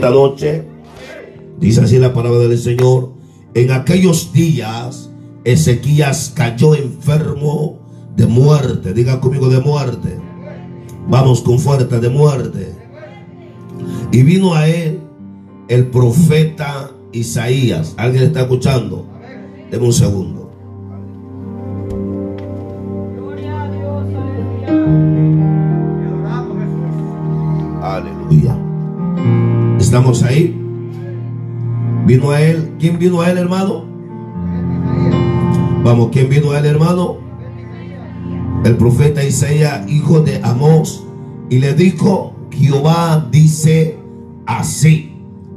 esta noche. Dice así la palabra del Señor. En aquellos días Ezequías cayó enfermo de muerte. Diga conmigo de muerte. Vamos con fuerza de muerte. Y vino a él el profeta Isaías. ¿Alguien está escuchando? Deme un segundo. ¿Estamos ahí? Vino a él. ¿Quién vino a él, hermano? Vamos, ¿quién vino a él, hermano? El profeta Isaías, hijo de Amós, y le dijo, Jehová dice así,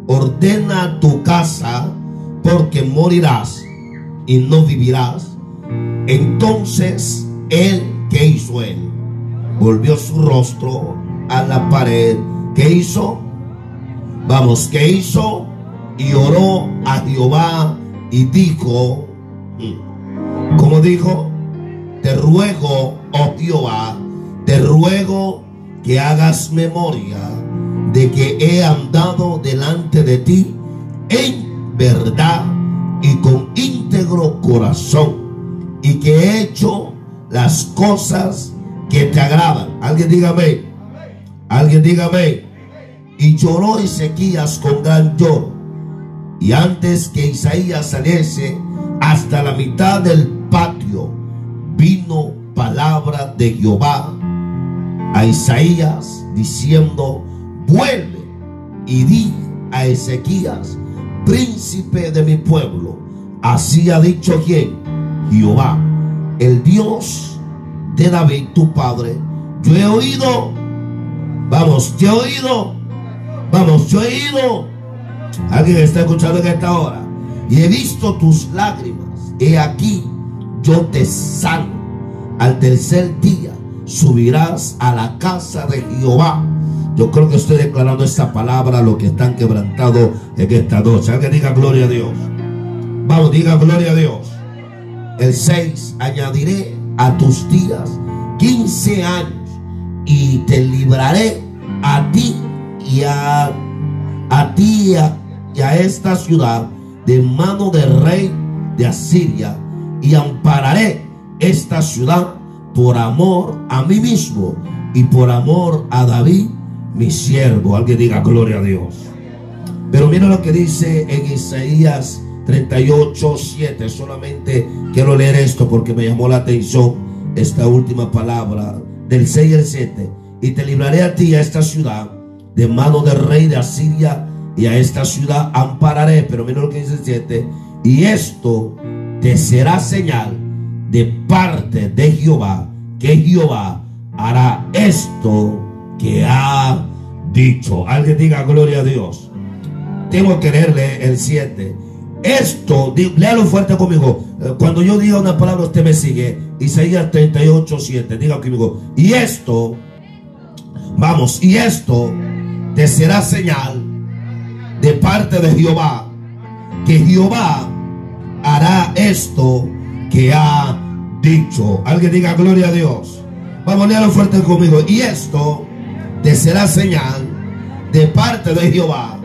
ordena tu casa porque morirás y no vivirás. Entonces él, ¿qué hizo él? Volvió su rostro a la pared. ¿Qué hizo? Vamos, ¿qué hizo? Y oró a Jehová y dijo, mm, ¿cómo dijo? Te ruego, oh Jehová, te ruego que hagas memoria de que he andado delante de ti en verdad y con íntegro corazón y que he hecho las cosas que te agradan. Alguien dígame. Alguien dígame. Y lloró Ezequías con gran lloro. Y antes que Isaías saliese hasta la mitad del patio, vino palabra de Jehová a Isaías diciendo, vuelve y di a Ezequías, príncipe de mi pueblo. Así ha dicho quien, Jehová, el Dios de David, tu padre. Yo he oído, vamos, yo he oído, vamos, yo he oído. Alguien está escuchando en esta hora. Y he visto tus lágrimas. He aquí, yo te sano. Al tercer día subirás a la casa de Jehová. Yo creo que estoy declarando esta palabra a los que están quebrantados en esta noche. Alguien diga gloria a Dios. Vamos, diga gloria a Dios. El 6, añadiré a tus días 15 años y te libraré a ti y a, a ti y a, esta ciudad de mano del rey de Asiria y ampararé esta ciudad por amor a mí mismo y por amor a David, mi siervo. Alguien diga gloria a Dios. Pero mira lo que dice en Isaías 38, 7. Solamente quiero leer esto porque me llamó la atención esta última palabra del 6 al 7. Y te libraré a ti a esta ciudad de mano del rey de Asiria y a esta ciudad ampararé. Pero mira lo que dice el 7. Y esto te será señal de parte de Jehová, que Jehová hará esto que ha dicho. Alguien diga gloria a Dios. Tengo que leerle el 7. Esto, léalo fuerte conmigo. Eh, cuando yo diga una palabra, usted me sigue. Isaías 38, 7. Diga conmigo. Y esto, vamos, y esto te será señal de parte de Jehová, que Jehová hará esto que ha dicho. Alguien diga gloria a Dios. Vamos a leerlo fuerte conmigo. Y esto te será señal de parte de Jehová.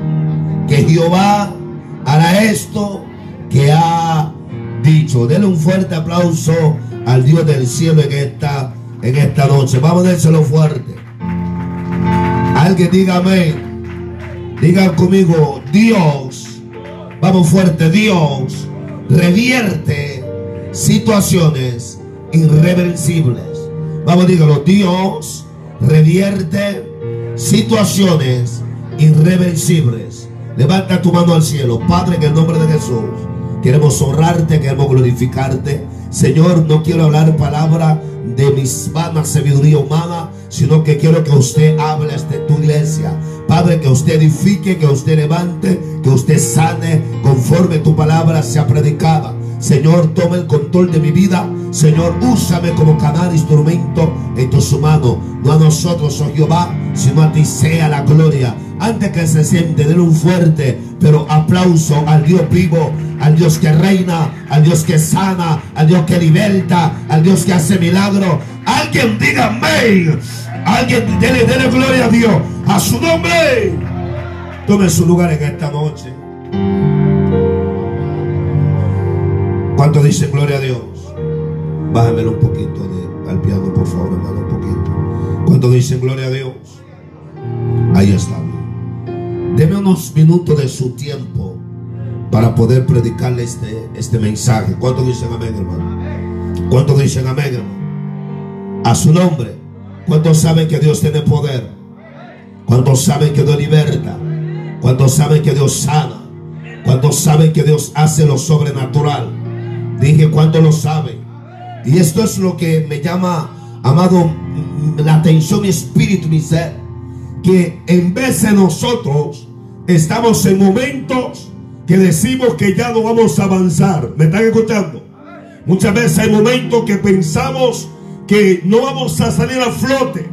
Que Jehová hará esto que ha dicho. Denle un fuerte aplauso al Dios del cielo en esta, en esta noche. Vamos a dárselo fuerte. Alguien diga amén. Digan conmigo, Dios. Vamos fuerte, Dios revierte situaciones irreversibles. Vamos, dígalo, Dios revierte situaciones irreversibles. Levanta tu mano al cielo, Padre, en el nombre de Jesús. Queremos honrarte, queremos glorificarte. Señor, no quiero hablar palabra de mis vanas sabiduría humana, sino que quiero que usted hable de tu iglesia. Padre, que usted edifique, que usted levante, que usted sane conforme tu palabra sea predicada. Señor, toma el control de mi vida. Señor, úsame como canal instrumento en tus manos. No a nosotros, oh Jehová, sino a ti sea la gloria. Antes que se siente, den un fuerte, pero aplauso al Dios vivo, al Dios que reina, al Dios que sana, al Dios que liberta, al Dios que hace milagro. Alguien diga amén. Alguien dele, gloria a Dios, a su nombre. Tome su lugar en esta noche. ¿Cuánto dicen gloria a Dios? Bájamelo un poquito de, al piano, por favor, hermano, un poquito. ¿Cuánto dicen gloria a Dios? Ahí está. Deme unos minutos de su tiempo para poder predicarle este, este mensaje. ¿Cuánto dicen amén, hermano? ¿Cuánto dicen amén, hermano? A su nombre. ¿Cuántos saben que Dios tiene poder? ¿Cuántos saben que Dios liberta? ¿Cuántos saben que Dios sana? ¿Cuántos saben que Dios hace lo sobrenatural? Dije, ¿cuántos lo saben? Y esto es lo que me llama, amado, la atención, mi espíritu, mi ser. Que en vez de nosotros estamos en momentos que decimos que ya no vamos a avanzar. ¿Me están escuchando? Muchas veces hay momentos que pensamos que no vamos a salir a flote,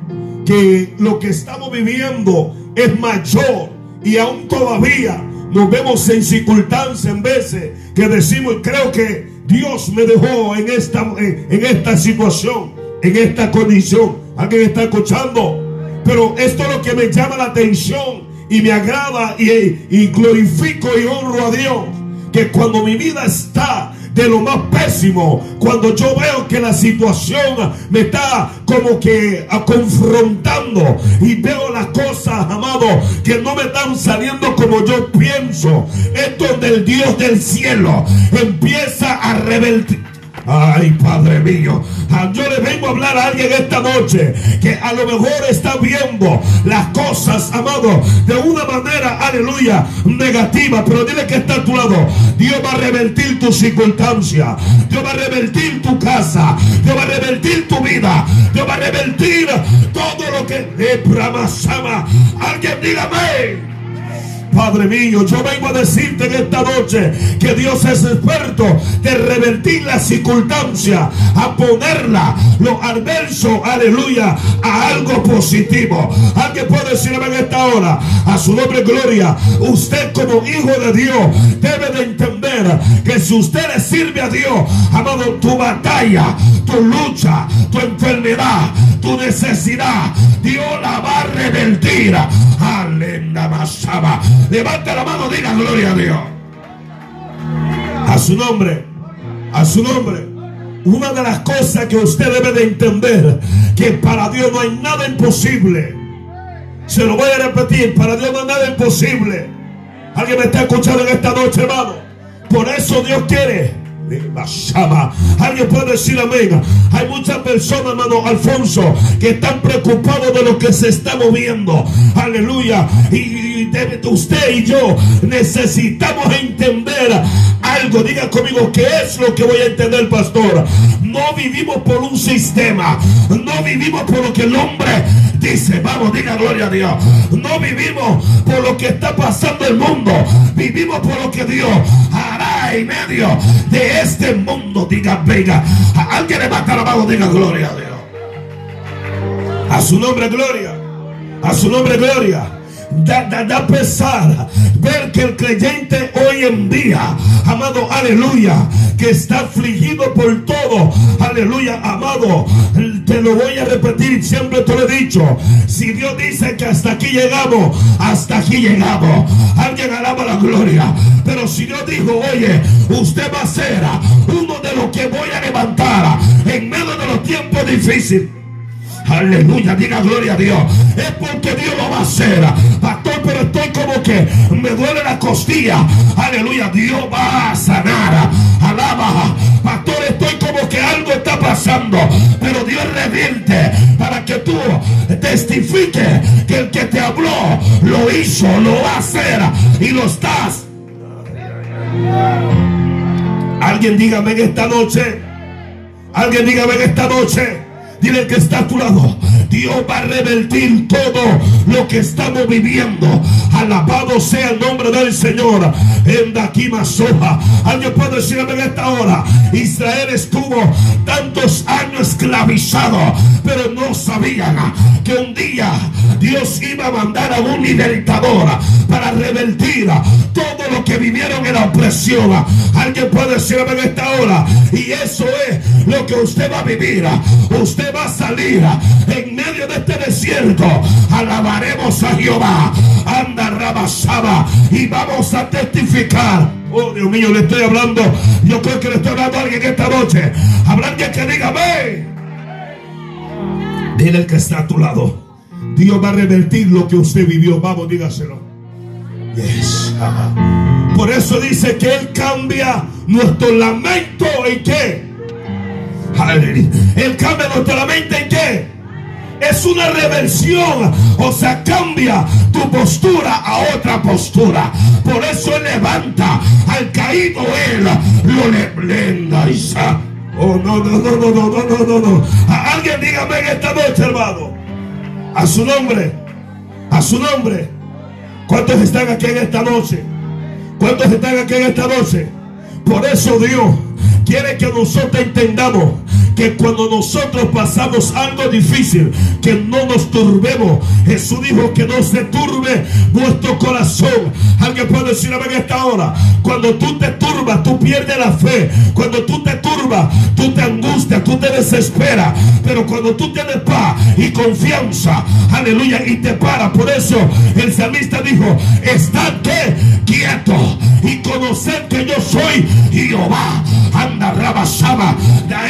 que lo que estamos viviendo es mayor y aún todavía nos vemos en circunstancias en veces que decimos, creo que Dios me dejó en esta, en, esta situación, en esta condición. ¿Alguien está escuchando? Pero esto es lo que me llama la atención y me agrada y, y glorifico y honro a Dios. Que cuando mi vida está de lo más pésimo, cuando yo veo que la situación me está como que confrontando y veo las cosas, amado, que no me están saliendo como yo pienso, es donde el Dios del cielo empieza a revertir Ay, Padre mío, ah, yo le vengo a hablar a alguien esta noche que a lo mejor está viendo las cosas, amado, de una manera, aleluya, negativa. Pero dile que está a tu lado. Dios va a revertir tu circunstancia. Dios va a revertir tu casa. Dios va a revertir tu vida. Dios va a revertir todo lo que le. Alguien dígame. Padre mío, yo vengo a decirte en esta noche que Dios es experto de revertir la circunstancia, a ponerla, lo adverso, aleluya, a algo positivo. Alguien puede decirme en esta hora, a su nombre gloria, usted como hijo de Dios debe de entender que si usted le sirve a Dios, amado, tu batalla, tu lucha, tu enfermedad, tu necesidad, Dios la va a revertir. Levanta la mano, diga gloria a Dios. A su nombre, a su nombre. Una de las cosas que usted debe de entender, que para Dios no hay nada imposible. Se lo voy a repetir, para Dios no hay nada imposible. Alguien me está escuchando en esta noche, hermano. Por eso Dios quiere Alguien puede decir amén. Hay muchas personas, hermano Alfonso, que están preocupados de lo que se está moviendo. Aleluya. Y, usted y yo necesitamos entender algo. Diga conmigo, ¿qué es lo que voy a entender, pastor? No vivimos por un sistema. No vivimos por lo que el hombre dice. Vamos, diga gloria a Dios. No vivimos por lo que está pasando el mundo. Vivimos por lo que Dios hará en medio de este mundo diga venga. Alguien levanta la mano, diga gloria a Dios. A su nombre, gloria. A su nombre, gloria. Da, da, da, pesar ver que el creyente hoy en día, amado, aleluya, que está afligido por todo, aleluya, amado, te lo voy a repetir, siempre te lo he dicho, si Dios dice que hasta aquí llegamos, hasta aquí llegamos, alguien alaba la gloria, pero si Dios dijo, oye, usted va a ser uno de los que voy a levantar en medio de los tiempos difíciles, Aleluya, diga gloria a Dios. Es porque Dios lo va a hacer. Pastor, pero estoy como que me duele la costilla. Aleluya, Dios va a sanar. Alaba. Pastor, estoy como que algo está pasando. Pero Dios revierte para que tú testifique que el que te habló lo hizo, lo va a hacer y lo estás. Alguien dígame en esta noche. Alguien dígame en esta noche Dile que está a tu lado. Dios va a revertir todo lo que estamos viviendo. Alabado sea el nombre del Señor. En Soja. Alguien puede decirme en esta hora. Israel estuvo tantos años esclavizado. Pero no sabían que un día Dios iba a mandar a un libertador para revertir todo lo que vivieron en la opresión. Alguien puede decirme en esta hora. Y eso es lo que usted va a vivir. Usted va a salir en medio de este desierto alabaremos a Jehová. Anda, rabasaba y vamos a testificar. Oh Dios mío, le estoy hablando. Yo creo que le estoy hablando a alguien esta noche. Habrá que diga amén. Dile el que está a tu lado. Dios va a revertir lo que usted vivió. Vamos, dígaselo. Yes. Por eso dice que Él cambia nuestro lamento en qué. Él cambia nuestra lamento en qué. Es una reversión. O sea, cambia tu postura a otra postura. Por eso levanta al caído Él. Lo le blenda y Oh, no, no, no, no, no, no, no, no. alguien dígame en esta noche, hermano. A su nombre. A su nombre. ¿Cuántos están aquí en esta noche? ¿Cuántos están aquí en esta noche? Por eso Dios quiere que nosotros entendamos que cuando nosotros pasamos algo difícil, que no nos turbemos. Jesús dijo que no se turbe vuestro corazón. Alguien puede decir en esta hora. Cuando tú te turbas, tú pierdes la fe. Cuando tú te turbas, tú te angustias, tú te desesperas. Pero cuando tú tienes paz y confianza, aleluya, y te para. Por eso el salmista dijo, estate quieto y conocer que yo soy Jehová. Anda, rabasaba.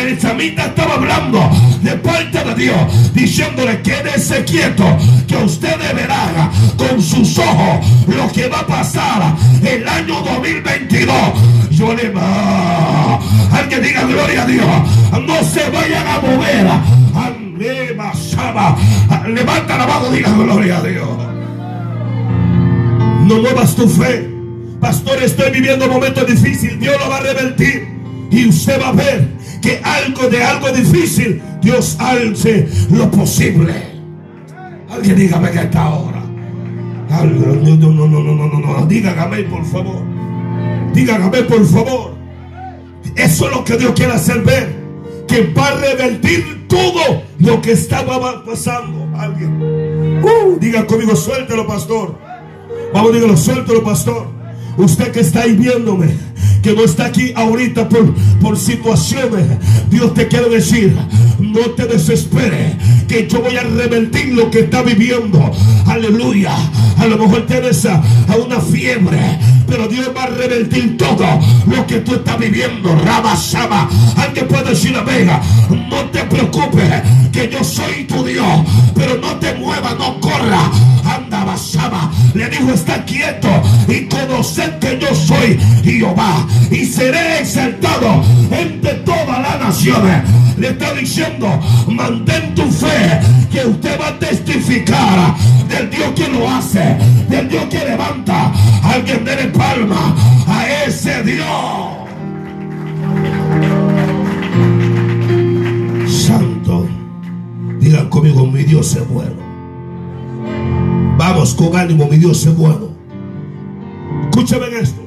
El salmista estaba hablando de parte de Dios, diciéndole, quédese quieto, que usted deberá con sus ojos lo que va a pasar el año 2022. Yo le va. Alguien diga gloria a Dios. No se vayan a mover. Levanta la mano, diga gloria a Dios. No muevas tu fe. Pastor, estoy viviendo un momento difícil. Dios lo va a revertir. Y usted va a ver que algo de algo difícil, Dios hace lo posible. Alguien dígame que está ahora. No, no, no, no, no, no, no. Dígame, por favor. Dígame, por favor. Eso es lo que Dios quiere hacer ver. Que va a revertir todo lo que estaba pasando. Alguien. Uh, diga conmigo, suéltelo, pastor. Vamos, dígalo, suéltelo, pastor. Usted que está ahí viéndome, que no está aquí ahorita por, por situaciones, Dios te quiere decir, no te desesperes, que yo voy a revertir lo que está viviendo. Aleluya. A lo mejor tienes a, una fiebre, pero Dios va a revertir todo lo que tú estás viviendo. Rabasaba. Alguien puede decir vega, no te preocupes, que yo soy tu Dios, pero no te muevas, no corra. Anda, basaba. Le dijo, está quieto y conocer que yo soy Jehová y seré exaltado entre todas las naciones. Le está diciendo, mantén tu fe, que usted va a testificar del Dios que lo hace, del Dios que levanta. Alguien dele palma a ese Dios. Santo, digan conmigo, mi Dios es bueno. Vamos con ánimo, mi Dios es bueno. Escúchame esto.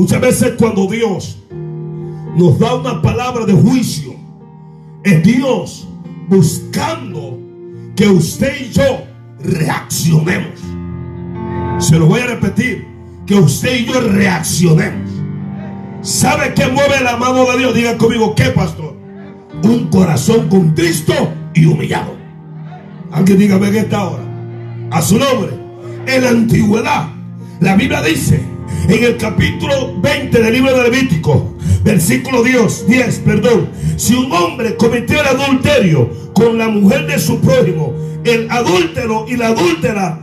Muchas veces cuando Dios nos da una palabra de juicio, es Dios buscando que usted y yo reaccionemos. Se lo voy a repetir, que usted y yo reaccionemos. ¿Sabe qué mueve la mano de Dios? Diga conmigo, ¿qué pastor? Un corazón con Cristo y humillado. Alguien dígame en esta hora. A su nombre. En la antigüedad la Biblia dice en el capítulo 20 del libro de Levítico, versículo 10, 10, perdón, si un hombre cometió el adulterio con la mujer de su prójimo, el adúltero y la adúltera,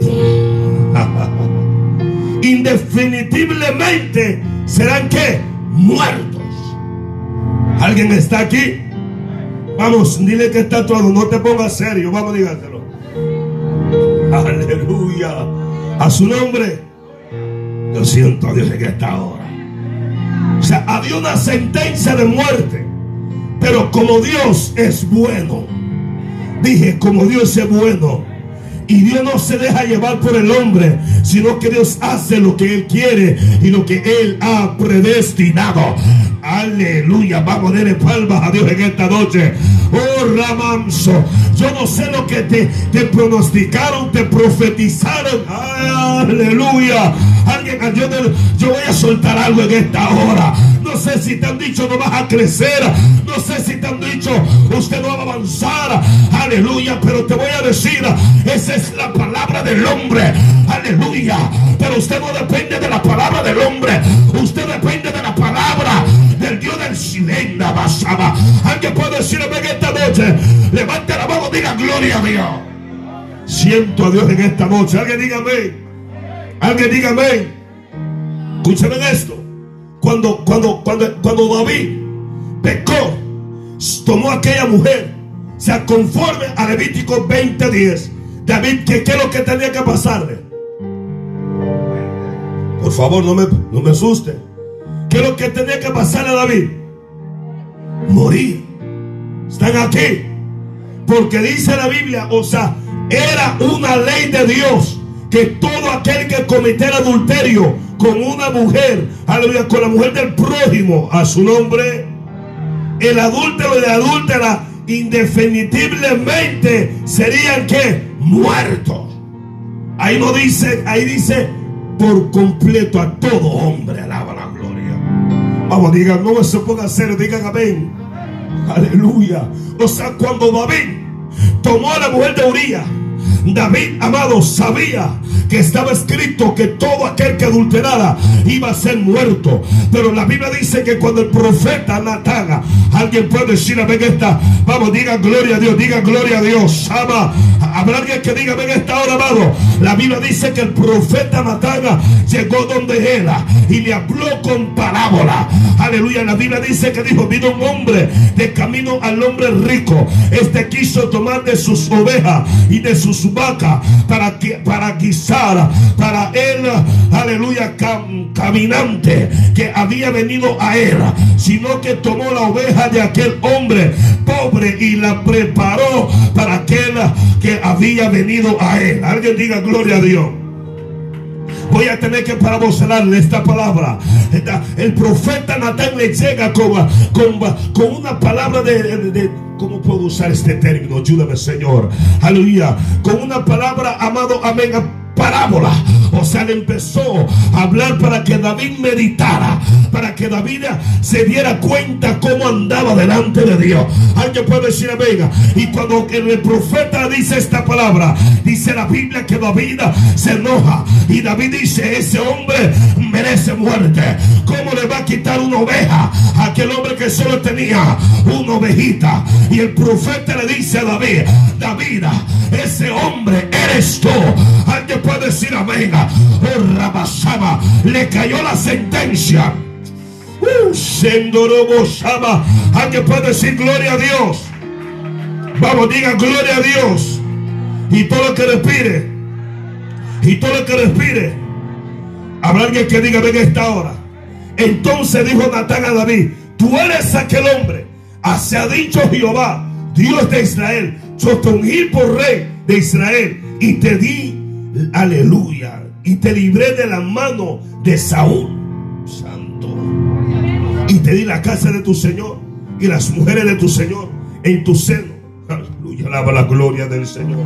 indefinitiblemente serán que muertos. ¿Alguien está aquí? Vamos, dile que está todo, no te pongas serio, vamos, dígatelo. Aleluya a su nombre. Yo siento a Dios en esta hora. O sea, había una sentencia de muerte. Pero como Dios es bueno, dije, como Dios es bueno, y Dios no se deja llevar por el hombre, sino que Dios hace lo que Él quiere y lo que Él ha predestinado. Aleluya. Vamos a darle palmas a Dios en esta noche. Oh, Ramanso. Yo no sé lo que te, te pronosticaron, te profetizaron. Aleluya. Alguien, yo, yo voy a soltar algo en esta hora. No sé si te han dicho no vas a crecer. No sé si te han dicho usted no va a avanzar. Aleluya. Pero te voy a decir, esa es la palabra del hombre. Aleluya. Pero usted no depende de la palabra del hombre. Usted depende de la palabra del Dios del silencio. Basaba. Alguien puede decirme en esta noche. Levante la mano, diga gloria a Dios. Siento a Dios en esta noche. Alguien diga amén. Alguien diga amén. Escúchame esto. Cuando, cuando, cuando, cuando David pecó, tomó a aquella mujer, se conforme a Levítico 20:10. David, ¿qué, ¿qué es lo que tenía que pasarle? Por favor, no me, no me asuste. ¿Qué es lo que tenía que pasarle a David? Morir. Están aquí. Porque dice la Biblia, o sea, era una ley de Dios que todo aquel que cometiera adulterio con una mujer, aleluya, con la mujer del prójimo, a su nombre, el adúltero y la adúltera indefinitivamente serían que muertos. Ahí no dice, ahí dice por completo a todo hombre, alaba la gloria. Vamos, digan, no se ponga serio, digan amén. Aleluya. O sea, cuando David tomó a la mujer de Uriah, David, amado, sabía que estaba escrito que todo aquel que adulterara iba a ser muerto. Pero la Biblia dice que cuando el profeta Natán, alguien puede decir, amén, esta, vamos, diga gloria a Dios, diga gloria a Dios. Ama, habrá alguien que diga, ven esta hora, amado. La Biblia dice que el profeta Natán llegó donde era y le habló con parábola. Aleluya. La Biblia dice que dijo, vino un hombre de camino al hombre rico. Este quiso tomar de sus ovejas y de sus vaca para, para guisar para él, aleluya, caminante que había venido a él, sino que tomó la oveja de aquel hombre pobre y la preparó para aquel que había venido a él. Alguien diga gloria a Dios voy a tener que parabocelarle esta palabra. El profeta Natán le llega con, con, una palabra de ¿Cómo puedo usar este término? Ayúdame, Señor. Aleluya. Con una palabra, amado, amén parábola. O sea, le empezó a hablar para que David meditara, para que David se diera cuenta cómo andaba delante de Dios. Alguien puede decir venga. Y cuando el profeta dice esta palabra, dice la Biblia que David se enoja. Y David dice, ese hombre merece muerte. ¿Cómo le va a quitar una oveja a aquel hombre que solo tenía una ovejita? Y el profeta le dice a David, David, ese hombre eres tú. Alguien puede decir amén. Oh, le cayó la sentencia. Uh, Alguien puede decir gloria a Dios. Vamos, diga gloria a Dios. Y todo lo que respire. Y todo lo que respire. Habrá alguien que diga, ven esta hora. Entonces dijo Natán a David, tú eres aquel hombre. Así ha dicho Jehová, Dios de Israel. Yo te ungí por rey de Israel y te di Aleluya. Y te libré de la mano de Saúl. Santo. Y te di la casa de tu Señor y las mujeres de tu Señor en tu seno. Aleluya. Alaba la gloria del Señor.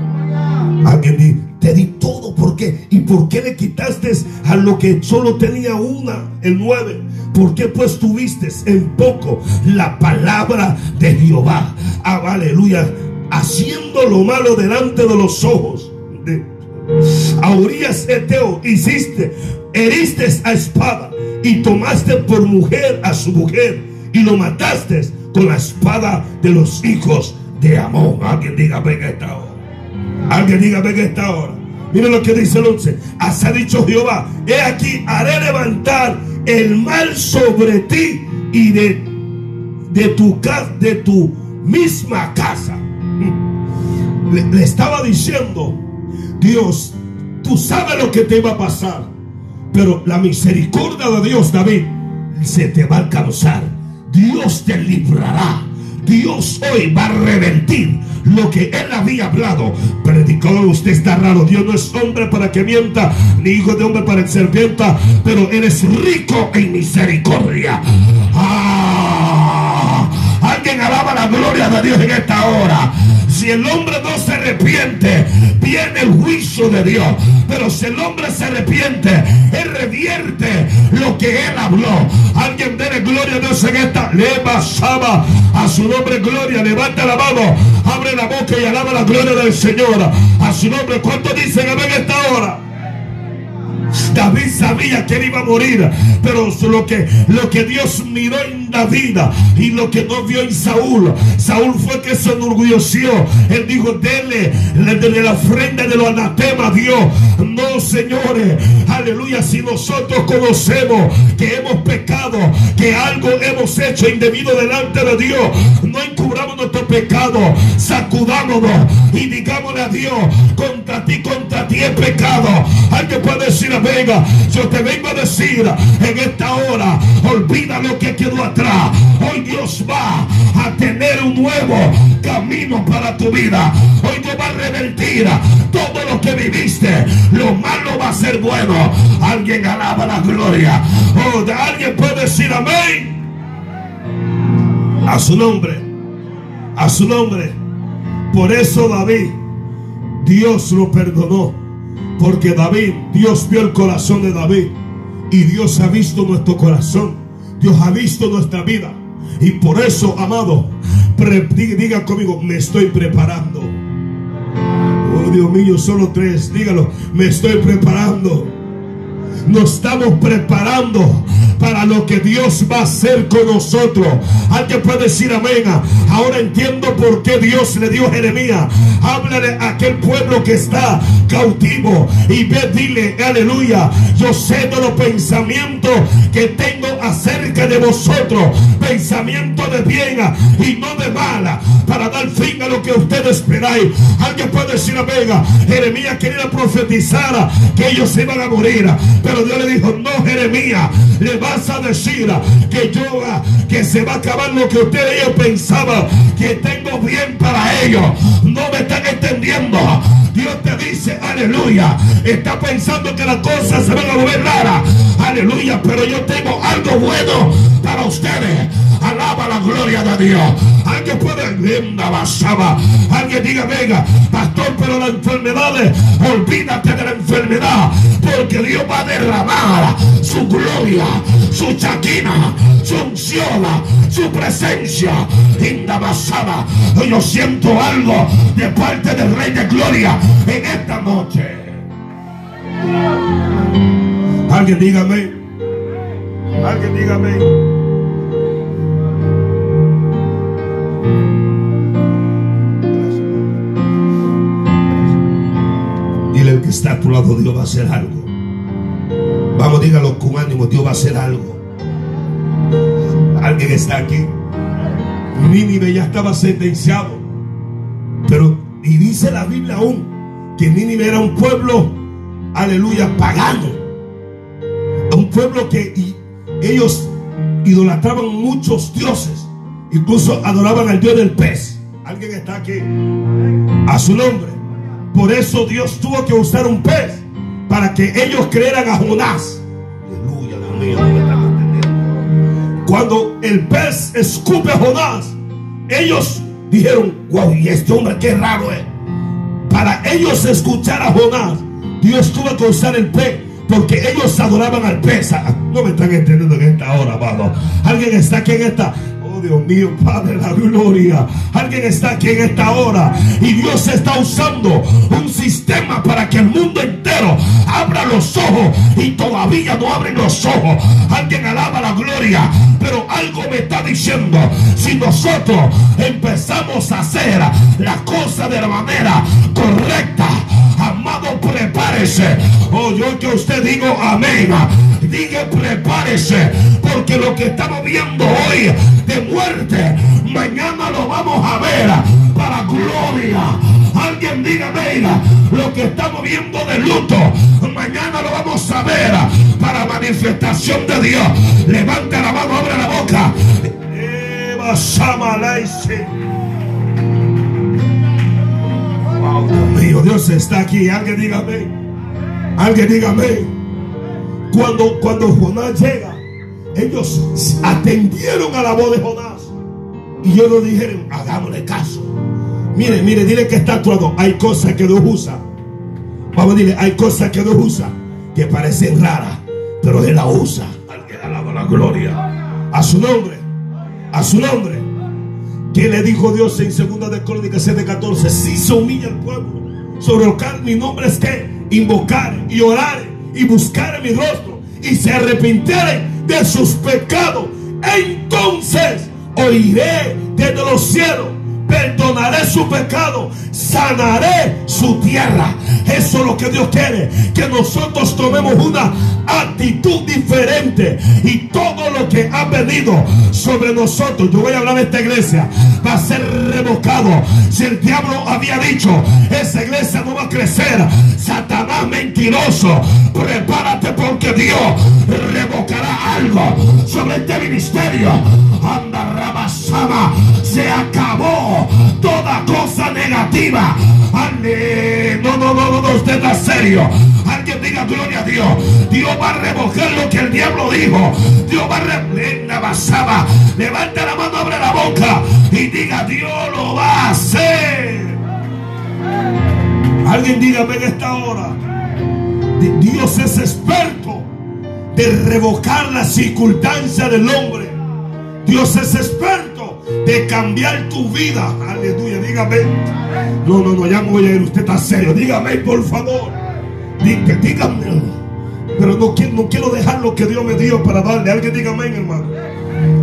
Alguien te di todo. ¿Por qué? ¿Y por qué le quitaste a lo que solo tenía una, el nueve? ¿Por qué pues tuviste en poco la palabra de Jehová? Ah, aleluya. Haciendo lo malo delante de los ojos de a Urias Eteo hiciste, heriste a espada y tomaste por mujer a su mujer y lo mataste con la espada de los hijos de Amón. Alguien diga, venga esta hora. Alguien diga, venga esta hora. Mira lo que dice el 11. Así ha dicho Jehová, he aquí, haré levantar el mal sobre ti y de, de tu de tu misma casa. le estaba diciendo Dios, tú sabes lo que te va a pasar. Pero la misericordia de Dios, David, se te va a alcanzar. Dios te librará. Dios hoy va a revertir lo que él había hablado. Predicador, usted está raro. Dios no es hombre para que mienta, ni hijo de hombre para que serpienta, pero eres rico en misericordia. Ah, alguien alaba la gloria de Dios en esta hora. Si el hombre no arrepiente, viene el juicio de Dios. Pero si el hombre se arrepiente, él revierte lo que él habló. Alguien dé gloria a Dios en esta. Le basaba a su nombre gloria. Levanta la mano, abre la boca y alaba la gloria del Señor. A su nombre, ¿cuánto dicen en esta hora? David sabía que él iba a morir, pero lo que, lo que Dios miró en David y lo que no vio en Saúl, Saúl fue que se enorgulleció. Él dijo, dele de la ofrenda de los anatemas Dios. No, señores, aleluya, si nosotros conocemos que hemos pecado, que algo hemos hecho indebido delante de Dios, no encubramos nuestro pecado, sacudámonos y digámosle a Dios, contra ti, contra ti he pecado. Alguien puede decir, venga, yo te vengo a decir en esta hora, olvida lo que quedó atrás. Hoy Dios va a tener un nuevo camino para tu vida. Hoy Dios va a revertir todo lo que viviste. Lo malo va a ser bueno. Alguien alaba la gloria. Oh, alguien puede decir amén. A su nombre. A su nombre. Por eso David, Dios lo perdonó porque David, Dios vio el corazón de David. Y Dios ha visto nuestro corazón. Dios ha visto nuestra vida. Y por eso, amado, diga conmigo, me estoy preparando. Oh Dios mío, solo tres. Dígalo, me estoy preparando. Nos estamos preparando para lo que Dios va a hacer con nosotros. Alguien puede decir amén. Ahora entiendo por qué Dios le dio a Jeremías. Háblale a aquel pueblo que está cautivo y ve, dile, aleluya. Yo sé de los pensamientos que tengo acerca de vosotros. Pensamiento de bien y no de mala para dar fin a lo que ustedes esperáis. Alguien puede decir amén. Jeremías quería profetizar que ellos se iban a morir. Dios le dijo, no Jeremías, le vas a decir que yo, que se va a acabar lo que ustedes pensaban que tengo bien para ellos. No me están entendiendo. Dios te dice, aleluya. Está pensando que las cosas se van a volver raras. Aleluya. Pero yo tengo algo bueno para ustedes. Alaba la gloria de Dios. Alguien puede basaba. Alguien diga, venga, pastor, pero las enfermedades, olvídate de la enfermedad. Porque Dios va a derramar su gloria, su chaquina, su unción, su presencia. Linda basada. Yo siento algo de parte del Rey de Gloria en esta noche. Alguien dígame. Alguien dígame. que está a tu lado, Dios va a hacer algo. Vamos, dígalo con ánimo, Dios va a hacer algo. Alguien está aquí. Nínive ya estaba sentenciado. Pero, y dice la Biblia aún, que Nínive era un pueblo, aleluya, pagano. Un pueblo que ellos idolatraban muchos dioses. Incluso adoraban al Dios del pez. Alguien está aquí. A su nombre. Por eso Dios tuvo que usar un pez para que ellos creyeran a Jonás. Aleluya, Dios. Cuando el pez escupe a Jonás, ellos dijeron, wow, y este hombre qué raro es. Para ellos escuchar a Jonás, Dios tuvo que usar el pez porque ellos adoraban al pez. Ah, no me están entendiendo en esta hora, amado. Alguien está aquí en esta. Dios mío, Padre, la gloria. Alguien está aquí en esta hora y Dios está usando un sistema para que el mundo entero abra los ojos y todavía no abren los ojos. Alguien alaba la gloria, pero algo me está diciendo, si nosotros empezamos a hacer las cosas de la manera correcta, amado, prepárese. O oh, yo que usted digo amén. Diga prepárese, porque lo que estamos viendo hoy de muerte, mañana lo vamos a ver para gloria. Alguien diga, venga, lo que estamos viendo de luto, mañana lo vamos a ver para manifestación de Dios. Levanta la mano, abre la boca. Dios mío, Dios está aquí. Alguien dígame. Alguien dígame. Cuando, cuando Jonás llega, ellos atendieron a la voz de Jonás. Y ellos dijeron, hagámosle caso. Mire, mire, dile que está actuando. Hay cosas que Dios usa. Vamos a decirle, hay cosas que Dios usa que parecen raras, pero Él la usa. Alguien alaba la gloria. A su nombre. A su nombre. ¿Qué le dijo Dios en 2 de Crónicas 7:14? Si se humilla el pueblo, sobre el cual mi nombre es que invocar y orar y buscar mi rostro y se arrepintieren de sus pecados, entonces oiré desde los cielos perdonaré su pecado, sanaré su tierra. Eso es lo que Dios quiere, que nosotros tomemos una actitud diferente y todo lo que ha venido sobre nosotros, yo voy a hablar de esta iglesia, va a ser revocado. Si el diablo había dicho, esa iglesia no va a crecer, Satanás mentiroso, prepárate porque Dios revocará algo sobre este ministerio. Anda, Rabasama, se acabó toda cosa negativa. No, no, no, no, usted está serio. Alguien diga gloria a Dios. Dios va a revocar lo que el diablo dijo. Dios va a revocar basaba. Levanta la mano, abre la boca y diga Dios lo va a hacer. Alguien dígame en esta hora. Dios es experto de revocar la circunstancia del hombre. Dios es experto de cambiar tu vida. Aleluya, dígame. No, no, no, ya me voy a ir. Usted está serio. Dígame, por favor. dígame. Pero no quiero, no quiero dejar lo que Dios me dio para darle. Alguien dígame, hermano.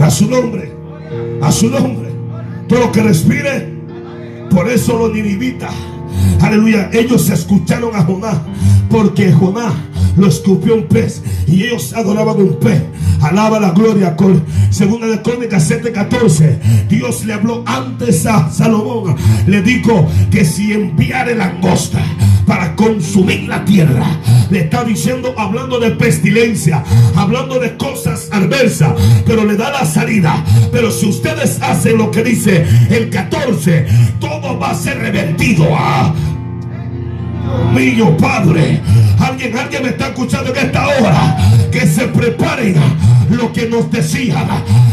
A su nombre. A su nombre. Todo lo que respire. Por eso lo nivita. Aleluya. Ellos escucharon a Jonás. Porque Jonás lo escupió un pez y ellos adoraban un pez. Alaba la gloria con segunda de Crónicas 7:14. Dios le habló antes a Salomón. Le dijo que si enviare langosta para consumir la tierra, le está diciendo, hablando de pestilencia, hablando de cosas adversas, pero le da la salida. Pero si ustedes hacen lo que dice el 14, todo va a ser revertido a mío, Padre. Alguien, alguien me está escuchando en esta hora. Que se preparen lo que nos decían.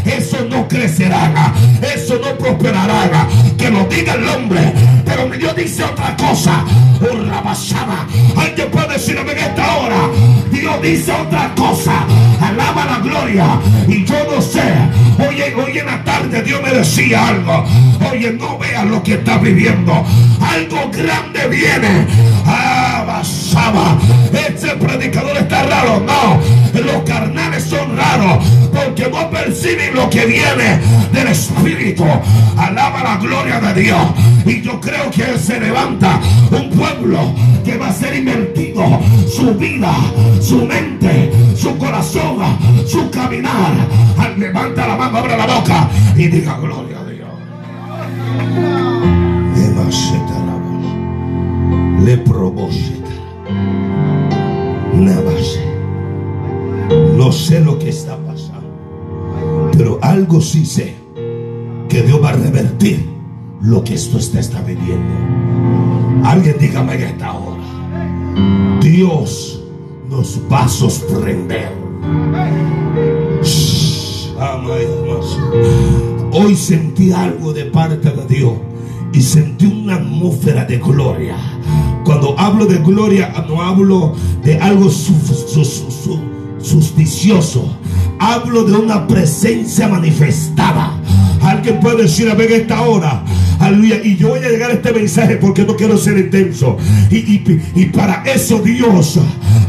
Eso no crecerá. Eso no prosperará. Que lo diga el hombre. Pero Dios dice otra cosa. Alguien puede decirme en esta hora. Dios dice otra cosa. Alaba la gloria. Y yo no sé. Oye, hoy en la tarde Dios me decía algo. Oye, no veas lo que estás viviendo. Algo grande viene. Ah. Este predicador está raro. No, los carnales son raros porque no perciben lo que viene del Espíritu. Alaba la gloria de Dios. Y yo creo que se levanta un pueblo que va a ser invertido su vida, su mente, su corazón, su caminar. Levanta la mano, abre la boca y diga gloria a Dios. Le No sé lo que está pasando. Pero algo sí sé. Que Dios va a revertir lo que esto está, está viviendo. Alguien dígame en esta hora. Dios nos va a sorprender. Hoy sentí algo de parte de Dios y sentí una atmósfera de gloria. Cuando hablo de gloria, no hablo de algo susticioso. Hablo de una presencia manifestada. Alguien puede decir a ver esta hora. Aleluya. Y yo voy a llegar a este mensaje porque no quiero ser intenso. Y, y, para eso Dios,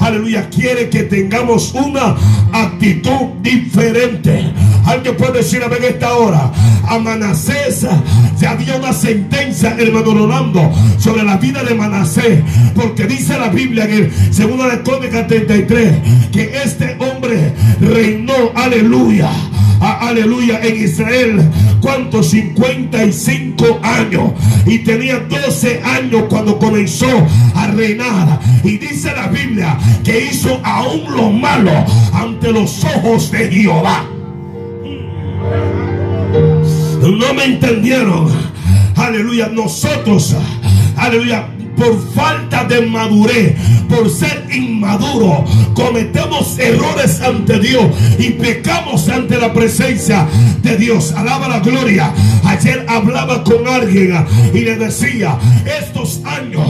aleluya, quiere que tengamos una actitud diferente. Alguien puede decir a ver esta hora. A Manasés se había una sentencia, hermano Rolando, sobre la vida de Manasés. Porque dice la Biblia en el segundo de Crónica 33 que este hombre reinó, aleluya aleluya, en Israel. ¿Cuántos? 55 años. Y tenía 12 años cuando comenzó a reinar. Y dice la Biblia que hizo aún lo malo ante los ojos de Jehová. No me entendieron. Aleluya. Nosotros, aleluya por falta de madurez, por ser inmaduro, cometemos errores ante Dios y pecamos ante la presencia de Dios. Alaba la gloria. Ayer hablaba con alguien y le decía, estos años,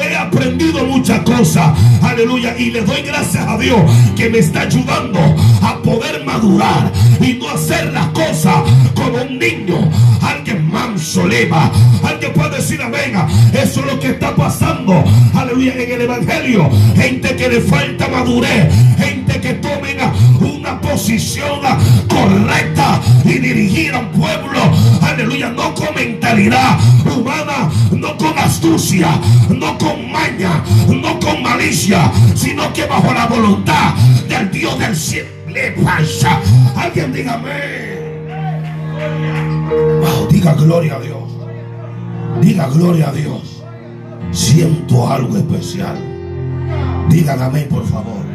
he aprendido muchas cosas. Aleluya. Y le doy gracias a Dios que me está ayudando a poder madurar y no hacer las cosas como un niño. Alguien manso leva. Alguien puede decir amén. Eso es lo que está pasando. Aleluya. En el Evangelio. Gente que le falta madurez. Gente que tomen posición correcta y dirigir a un pueblo. Aleluya. No con mentalidad humana. No con astucia. No con maña. No con malicia. Sino que bajo la voluntad del Dios del cielo. Le pasa. Alguien dígame. Wow, diga gloria a Dios. Diga gloria a Dios. Siento algo especial. Digan amén, por favor.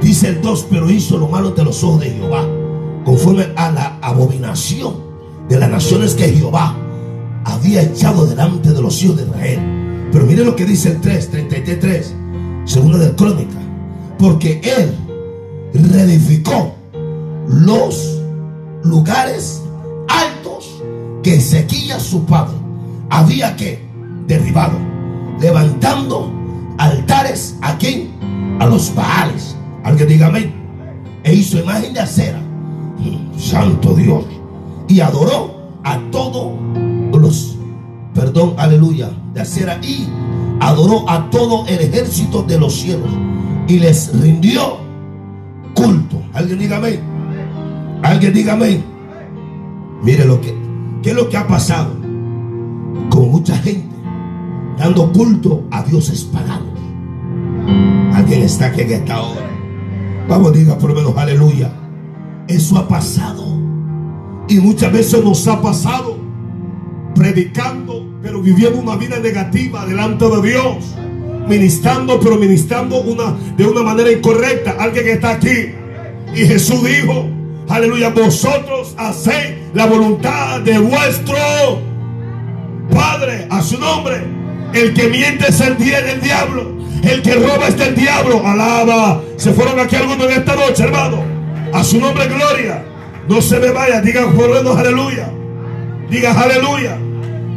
Dice el 2, pero hizo lo malo de los ojos de Jehová, conforme a la abominación de las naciones que Jehová había echado delante de los hijos de Israel. Pero mire lo que dice el 3, 33, segunda de Crónica. Porque él reedificó los lugares altos que Ezequiel su padre había que derribado, levantando altares a quién? A los Baales. Alguien diga amén. E hizo imagen de acera. Santo Dios. Y adoró a todos los, perdón, aleluya, de acera. Y adoró a todo el ejército de los cielos. Y les rindió culto. Alguien diga amén. Alguien diga amén. Mire lo que, ¿qué es lo que ha pasado? Con mucha gente dando culto a dioses paganos. Alguien está aquí en esta hora. Vamos, diga por lo menos aleluya. Eso ha pasado. Y muchas veces nos ha pasado predicando, pero viviendo una vida negativa delante de Dios. Ministrando, pero ministrando una, de una manera incorrecta. Alguien está aquí. Y Jesús dijo, aleluya, vosotros hacéis la voluntad de vuestro Padre a su nombre. El que miente es el, del diablo. El que roba es del diablo. Alaba. Se fueron aquí algunos en esta noche, hermano. A su nombre, gloria. No se me vaya. Digan por aleluya. Diga aleluya.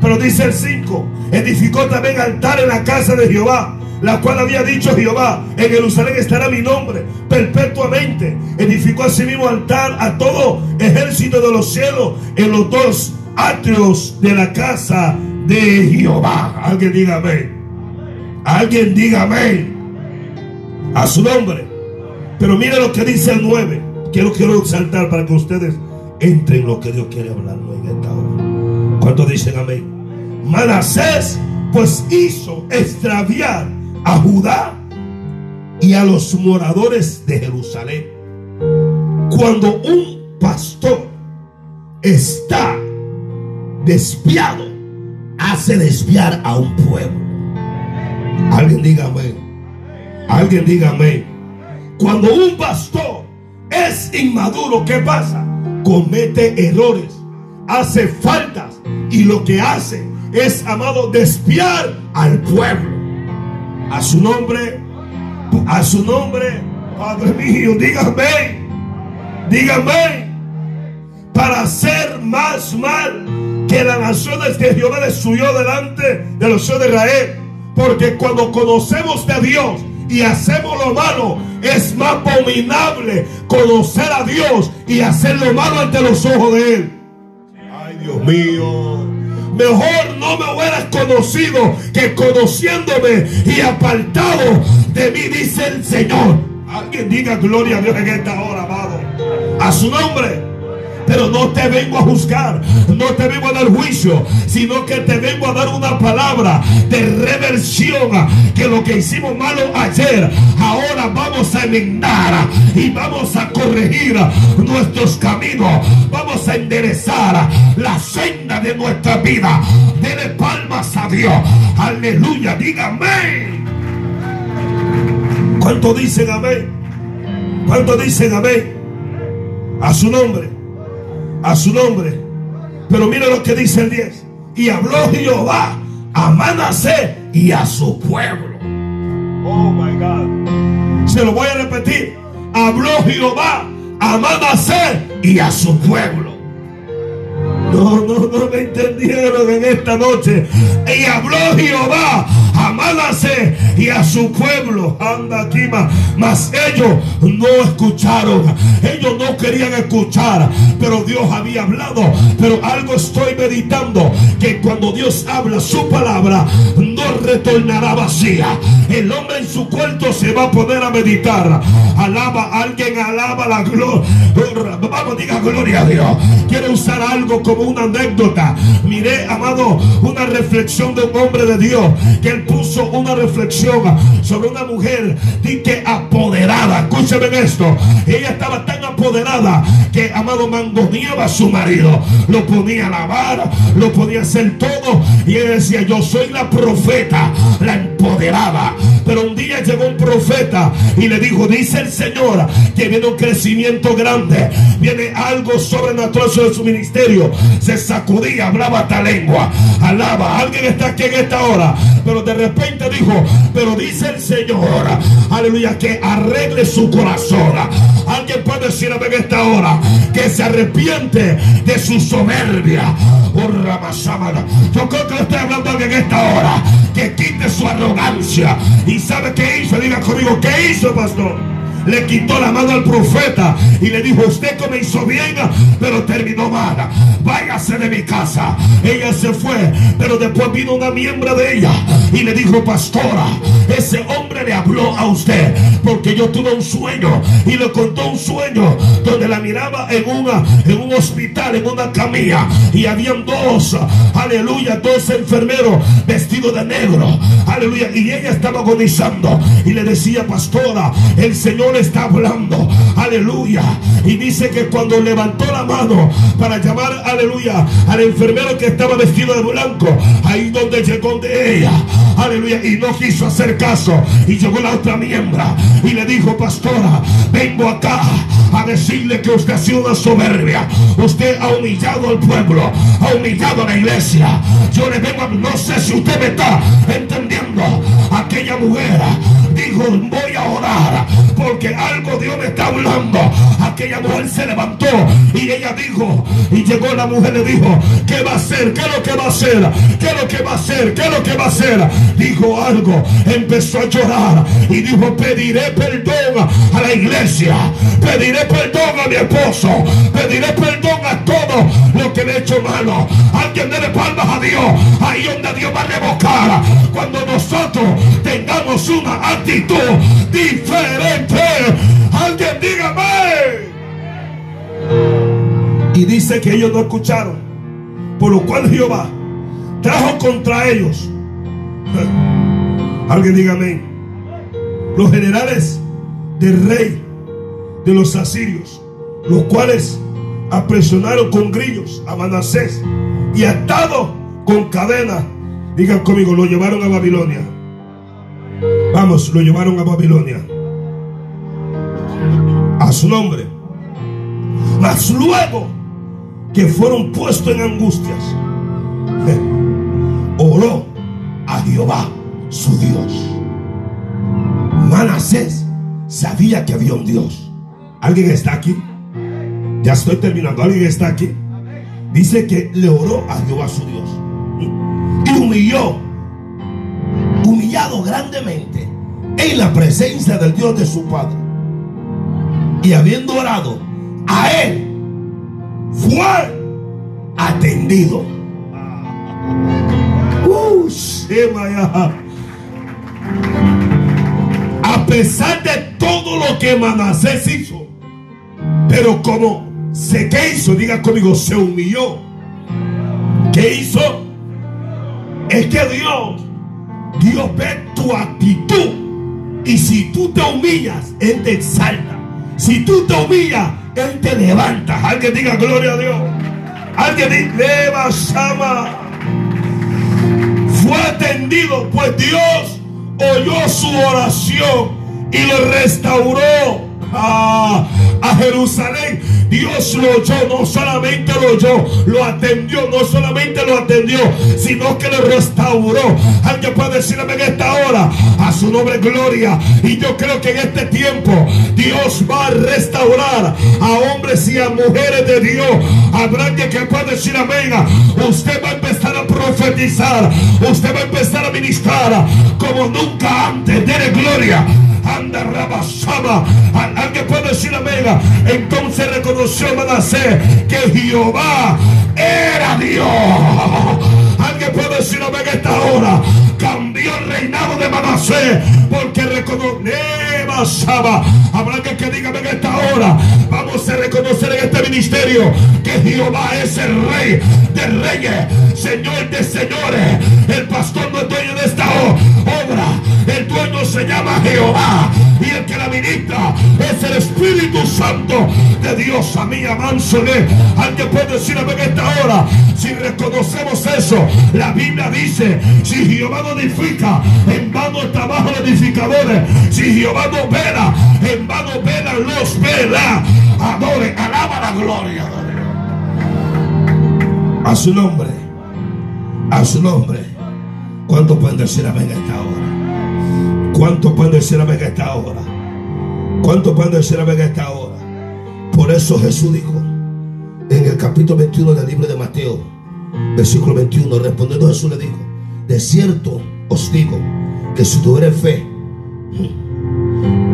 Pero dice el 5. Edificó también altar en la casa de Jehová. La cual había dicho Jehová, en Jerusalén estará mi nombre perpetuamente. Edificó asimismo altar a todo ejército de los cielos en los dos atrios de la casa de Jehová. Alguien diga amén. Alguien diga amén. A su nombre. Pero mire lo que dice el 9. Quiero, quiero exaltar para que ustedes entren en lo que Dios quiere hablarlo en esta hora. ¿Cuántos dicen amén? Manasés pues hizo extraviar a Judá y a los moradores de Jerusalén. Cuando un pastor está desviado, hace desviar a un pueblo. Alguien diga amén. Alguien diga amén. Cuando un pastor es inmaduro, ¿qué pasa? Comete errores, hace faltas y lo que hace es, amado, desviar al pueblo. A su nombre, a su nombre, Padre mío, dígame, dígame, para hacer más mal que las naciones que Jehová destruyó delante de los hijos de Israel. Porque cuando conocemos de Dios y hacemos lo malo, es más abominable conocer a Dios y hacer lo malo ante los ojos de Él. Ay, Dios mío. Mejor no me hubieras conocido que conociéndome y apartado de mí, dice el Señor. Alguien diga gloria a Dios en esta hora, amado. A su nombre. Pero no te vengo a juzgar, no te vengo a dar juicio, sino que te vengo a dar una palabra de reversión. Que lo que hicimos malo ayer, ahora vamos a enmendar y vamos a corregir nuestros caminos. Vamos a enderezar la senda de nuestra vida. Dele palmas a Dios. Aleluya, dígame. ¿Cuánto dicen amén? ¿Cuánto dicen amén? A su nombre a su nombre. Pero mira lo que dice el 10. Y habló Jehová a Manasé y a su pueblo. Oh my God. Se lo voy a repetir. Habló Jehová a Manasés y a su pueblo. No, no, no me entendieron en esta noche. Y habló Jehová a y a su pueblo. Anda aquí, mas ellos no escucharon. Ellos no querían escuchar, pero Dios había hablado. Pero algo estoy meditando, que cuando Dios habla su palabra, no retornará vacía. El hombre en su cuarto se va a poner a meditar. Alaba, alguien alaba la gloria. Vamos, diga gloria a Dios. Quiere usar algo como una anécdota. Miré, amado, una reflexión de un hombre de Dios que él puso una reflexión sobre una mujer que apoderada. Escúcheme esto. Ella estaba tan apoderada que, amado, mangoneaba a su marido. Lo ponía a lavar, lo podía hacer todo. Y ella decía: Yo soy la profeta, la empoderada. Pero un día llegó un profeta y le dijo: Dice el Señor que viene un crecimiento grande, viene algo sobrenatural sobre su ministerio se sacudía, hablaba esta lengua, alaba. Alguien está aquí en esta hora, pero de repente dijo, pero dice el Señor, aleluya, que arregle su corazón. Alguien puede decir en esta hora que se arrepiente de su soberbia. Oh, Yo creo que le estoy hablando en esta hora que quite su arrogancia y sabe qué hizo. Diga conmigo, ¿qué hizo, pastor? Le quitó la mano al profeta y le dijo, usted comenzó bien, pero terminó mal. Váyase de mi casa. Ella se fue, pero después vino una miembro de ella y le dijo, pastora, ese hombre le habló a usted porque yo tuve un sueño y le contó un sueño donde la miraba en, una, en un hospital, en una camilla y habían dos, aleluya, dos enfermeros vestidos de negro, aleluya, y ella estaba agonizando y le decía, pastora, el Señor está hablando. Aleluya. Y dice que cuando levantó la mano para llamar, aleluya, al enfermero que estaba vestido de blanco, ahí donde llegó de ella. Aleluya. Y no quiso hacer caso. Y llegó la otra miembro y le dijo, pastora, vengo acá a decirle que usted ha sido una soberbia. Usted ha humillado al pueblo, ha humillado a la iglesia. Yo le vengo, no sé si usted me está entendiendo. Aquella mujer dijo, voy a orar porque algo Dios me está hablando. Aquella mujer se levantó y ella dijo, y llegó la mujer le dijo, ¿qué va a hacer? ¿Qué es lo que va a hacer? ¿Qué es lo que va a hacer? ¿Qué es lo que va a hacer? Dijo algo, empezó a llorar y dijo, pediré perdón a la iglesia, pediré perdón a mi esposo, pediré perdón a todo lo que le he hecho malo. Alguien dé palmas a Dios, ahí donde Dios va a revocar cuando nosotros tengamos una actitud diferente. Alguien dígame. Y dice que ellos no escucharon. Por lo cual Jehová trajo contra ellos. Alguien dígame. Los generales del rey de los asirios. Los cuales apresionaron con grillos a Manasés. Y atado con cadena. Digan conmigo, lo llevaron a Babilonia. Vamos, lo llevaron a Babilonia. A su nombre. Mas luego que fueron puestos en angustias, oró a Jehová, su Dios. Manasés sabía que había un Dios. ¿Alguien está aquí? Ya estoy terminando. ¿Alguien está aquí? Dice que le oró a Jehová, su Dios. Y humilló humillado grandemente en la presencia del Dios de su Padre. Y habiendo orado, a él fue atendido. Uh, a pesar de todo lo que Manasés hizo, pero como se que hizo, diga conmigo, se humilló. ¿Qué hizo? Es que Dios Dios ve tu actitud. Y si tú te humillas, Él te exalta. Si tú te humillas, Él te levanta. Alguien diga gloria a Dios. Alguien diga, Sama. Fue atendido, pues Dios oyó su oración y lo restauró a, a Jerusalén Dios lo oyó, no solamente lo oyó, lo atendió, no solamente lo atendió, sino que lo restauró. Alguien puede decirme en esta hora, a su nombre gloria. Y yo creo que en este tiempo Dios va a restaurar a hombres y a mujeres de Dios. Habrá que puede decir amén. Usted va a empezar a profetizar, usted va a empezar a ministrar como nunca antes. Dele gloria anda rabasaba. Alguien puede decir amén. Entonces reconoció Manasés que Jehová era Dios. Alguien puede decir amén esta hora. Cambió el reinado de Manasés porque reconoció. Habrá alguien que diga en esta hora. Vamos a reconocer en este ministerio que Jehová es el rey de reyes, señor de señores. El pastor no es dueño de esta obra. El se llama Jehová. Y el que la ministra es el Espíritu Santo de Dios. A mí, amánsole. Alguien puede decir en esta hora. Si reconocemos eso, la Biblia dice: si Jehová no edifica, en vano trabajo los edificadores. Si Jehová no vela, en vano velan los vela. Adore, alaba la gloria de. A su nombre. A su nombre. ¿Cuánto pueden decir amén esta hora? ¿Cuánto pueden decir amén esta hora? ¿Cuánto pueden decir amén esta hora? Por eso Jesús dijo en el capítulo 21 del libro de Mateo, versículo 21, respondiendo Jesús le dijo, de cierto os digo que si tuvieres fe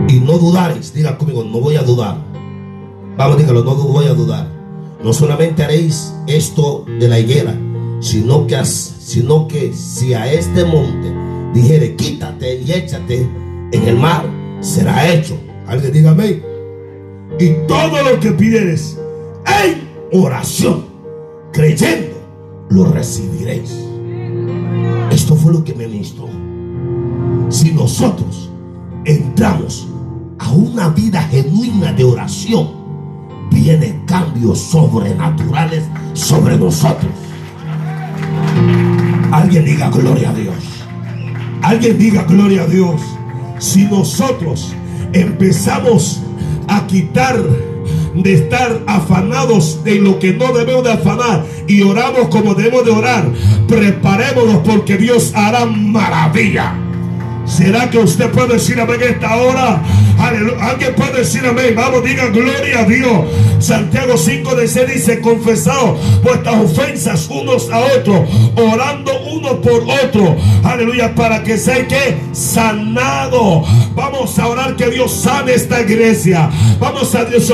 y no dudaréis, diga conmigo, no voy a dudar. Vamos, dígalo, no voy a dudar. No solamente haréis esto de la higuera, sino que, sino que si a este monte dijere, quítate y échate en el mar, será hecho. Alguien diga amén. Y todo lo que pidieres en oración, creyendo, lo recibiréis. Esto fue lo que me ministró. Si nosotros entramos a una vida genuina de oración, vienen cambios sobrenaturales sobre nosotros. Alguien diga gloria a Dios. Alguien diga gloria a Dios. Si nosotros empezamos a quitar de estar afanados de lo que no debemos de afanar y oramos como debemos de orar, preparémonos porque Dios hará maravilla. ¿Será que usted puede decir amén esta hora? Alguien puede decir amén. Vamos, diga gloria a Dios. Santiago 5 de 6 dice: Confesado vuestras ofensas unos a otros, orando uno por otro. Aleluya, para que sea que sanado. Vamos a orar que Dios sane esta iglesia. Vamos a Dios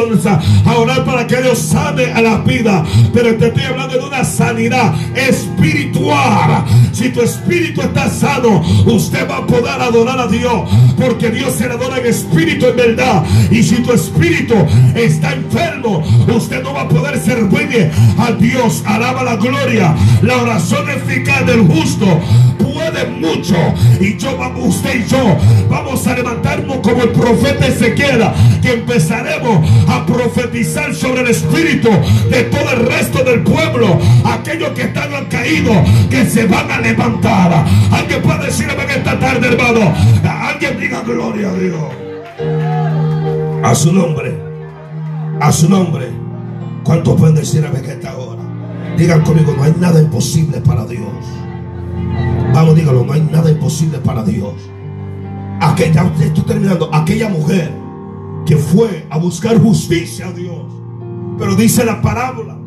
a orar para que Dios sane a la vida. Pero te estoy hablando de una sanidad espiritual. Si tu espíritu está sano, usted va a poder adorar a Dios. Porque Dios se adora en espíritu en verdad. Y si tu espíritu está enfermo, usted no va a poder servir a Dios. Alaba la gloria. La oración eficaz del justo mucho. Y yo, usted y yo, vamos a levantarnos como el profeta Ezequiel, que empezaremos a profetizar sobre el espíritu de todo el resto del pueblo. Aquellos que están caídos, que se van a levantar. Alguien puede decirme en esta tarde, hermano. Alguien diga gloria a Dios. A su nombre. A su nombre. ¿Cuántos pueden decir a que esta hora? Digan conmigo, no hay nada imposible para Dios. Vamos, dígalo, no hay nada imposible para Dios. Aquella, estoy terminando, aquella mujer que fue a buscar justicia a Dios. Pero dice la parábola.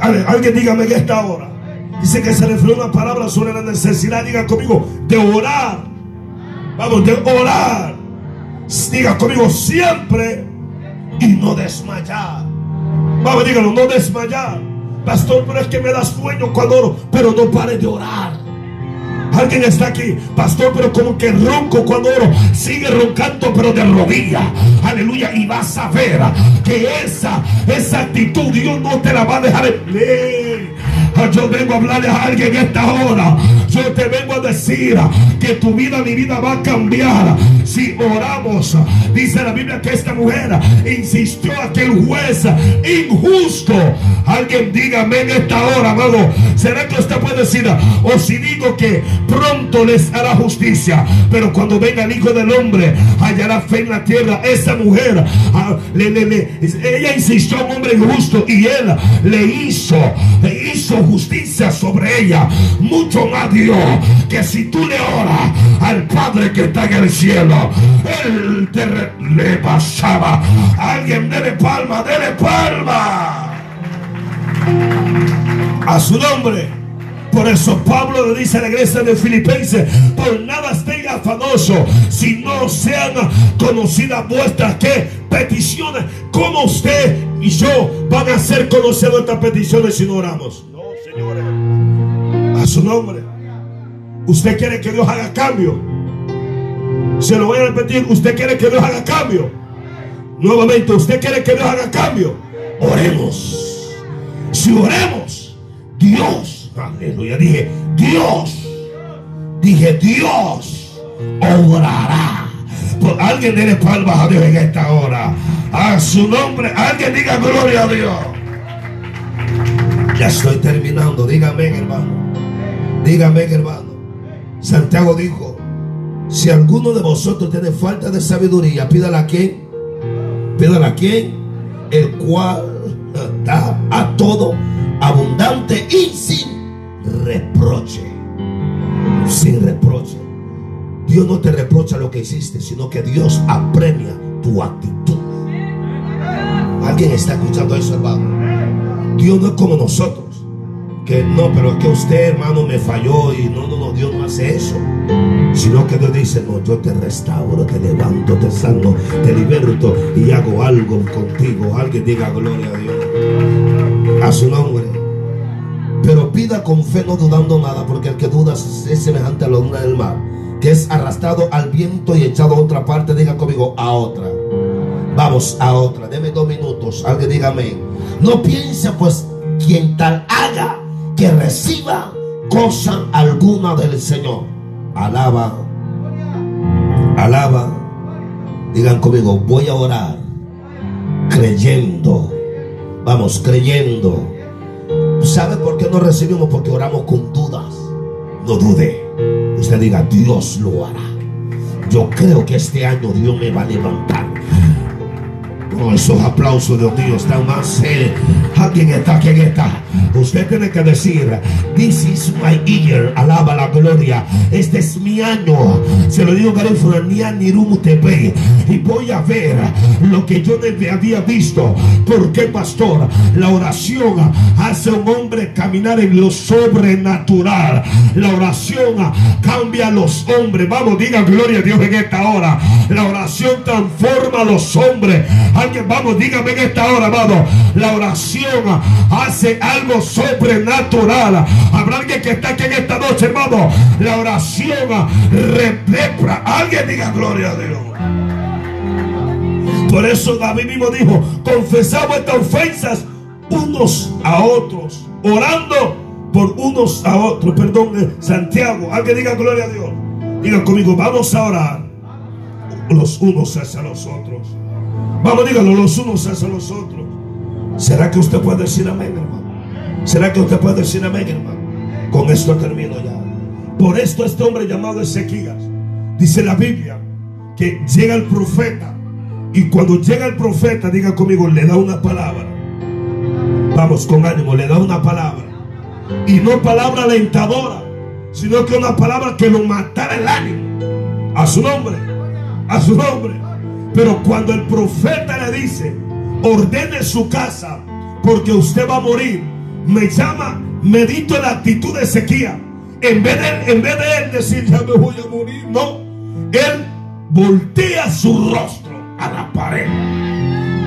Alguien dígame que esta hora. Dice que se refirió una palabra sobre la necesidad, diga conmigo, de orar Vamos a orar. Diga conmigo siempre y no desmayar. Vamos, dígalo, no desmayar. Pastor, pero es que me da sueño cuando oro, pero no pare de orar. Alguien está aquí, pastor, pero como que ronco cuando oro. Sigue roncando, pero de rodillas. Aleluya. Y vas a ver que esa, esa actitud Dios no te la va a dejar. En... Yo vengo a hablarle a alguien en esta hora. Yo te vengo a decir que tu vida, mi vida va a cambiar si oramos. Dice la Biblia que esta mujer insistió a que el juez injusto. Alguien dígame en esta hora, amado. ¿Será que usted puede decir, o si digo que pronto les hará justicia, pero cuando venga el Hijo del Hombre hallará fe en la tierra? Esa mujer, ah, ella insistió a un hombre injusto y él le hizo, le hizo justicia sobre ella. Mucho más Dios que si tú le oras al Padre que está en el cielo, él te le pasaba. Alguien dele palma, dele palma. A su nombre. Por eso Pablo le dice a la iglesia de Filipenses, por nada estén afanosos, si no sean conocidas vuestras ¿qué? peticiones. ¿Cómo usted y yo van a ser conocidos estas peticiones si no oramos? Señores. A su nombre. Usted quiere que Dios haga cambio. Se lo voy a repetir. Usted quiere que Dios haga cambio. Nuevamente, usted quiere que Dios haga cambio. Oremos. Si oremos, Dios, aleluya, dije, Dios, dije, Dios obrará. Por alguien dele palmas a Dios en esta hora. A su nombre, alguien diga gloria a Dios. Ya estoy terminando. Dígame, hermano. Dígame, hermano. Santiago dijo, si alguno de vosotros tiene falta de sabiduría, pídala a quién. Pídala a quién. El cual da a todo abundante y sin reproche. Sin reproche. Dios no te reprocha lo que hiciste, sino que Dios apremia tu actitud. ¿Alguien está escuchando eso, hermano? Dios no es como nosotros no, pero es que usted, hermano, me falló y no, no, no, Dios no hace eso. Sino que Dios dice, no, yo te restauro, te levanto, te sano, te liberto y hago algo contigo. Alguien diga gloria a Dios. A su nombre. Pero pida con fe, no dudando nada, porque el que duda es semejante a la onda del mar, que es arrastrado al viento y echado a otra parte. Diga conmigo, a otra. Vamos a otra. Deme dos minutos. Alguien diga amén. No piense, pues, quien tal haga que reciba cosa alguna del Señor. Alaba, alaba. Digan conmigo, voy a orar creyendo. Vamos, creyendo. ¿Sabe por qué no recibimos? Porque oramos con dudas. No dude. Usted diga, Dios lo hará. Yo creo que este año Dios me va a levantar esos aplausos, Dios, están más. Eh, ¿Quién está? ¿Quién está? Usted tiene que decir, This is my year. Alaba la gloria. Este es mi año. Se lo digo ve Y voy a ver lo que yo no había visto. Porque, pastor, la oración hace a un hombre caminar en lo sobrenatural. La oración cambia a los hombres. Vamos, diga gloria a Dios en esta hora. La oración transforma a los hombres vamos, dígame en esta hora, amado. La oración hace algo sobrenatural. Habrá alguien que está aquí en esta noche, hermano. La oración repepra. Alguien diga gloria a Dios. Por eso David mismo dijo, confesamos estas ofensas unos a otros, orando por unos a otros. Perdón, eh, Santiago, alguien diga gloria a Dios. Diga conmigo, vamos a orar los unos hacia los otros. Vamos, díganlo los unos hacia los otros. ¿Será que usted puede decir amén? ¿Será que usted puede decir amén, hermano? Con esto termino ya. Por esto este hombre llamado Ezequías, dice la Biblia, que llega el profeta. Y cuando llega el profeta, diga conmigo, le da una palabra. Vamos, con ánimo, le da una palabra. Y no palabra alentadora, sino que una palabra que lo matara el ánimo. A su nombre, a su nombre. Pero cuando el profeta le dice, ordene su casa porque usted va a morir, me llama, medito en la actitud de Ezequiel. En vez de, en vez de él decir, ya me voy a morir, no. Él voltea su rostro a la pared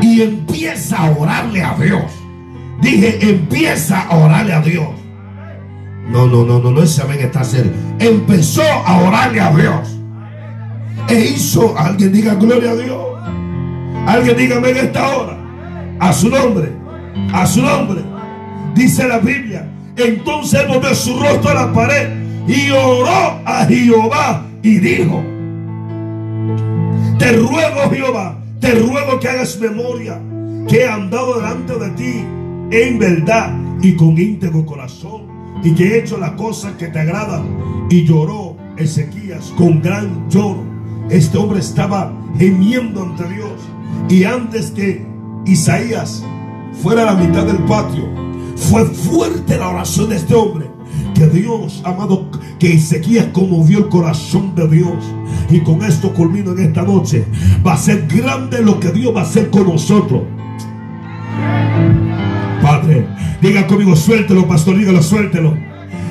y empieza a orarle a Dios. Dije, empieza a orarle a Dios. No, no, no, no, no, ese amén está serio. Empezó a orarle a Dios. E hizo, alguien diga gloria a Dios. Alguien dígame en esta hora. A su nombre. A su nombre. Dice la Biblia Entonces él volvió su rostro a la pared y oró a Jehová y dijo, te ruego Jehová, te ruego que hagas memoria que he andado delante de ti en verdad y con íntegro corazón y que he hecho las cosas que te agradan. Y lloró Ezequías con gran lloro. Este hombre estaba gemiendo ante Dios. Y antes que Isaías fuera a la mitad del patio, fue fuerte la oración de este hombre. Que Dios, amado, que Ezequías conmovió el corazón de Dios. Y con esto culmino en esta noche. Va a ser grande lo que Dios va a hacer con nosotros. Padre, diga conmigo, suéltelo, pastor, dígalo, suéltelo.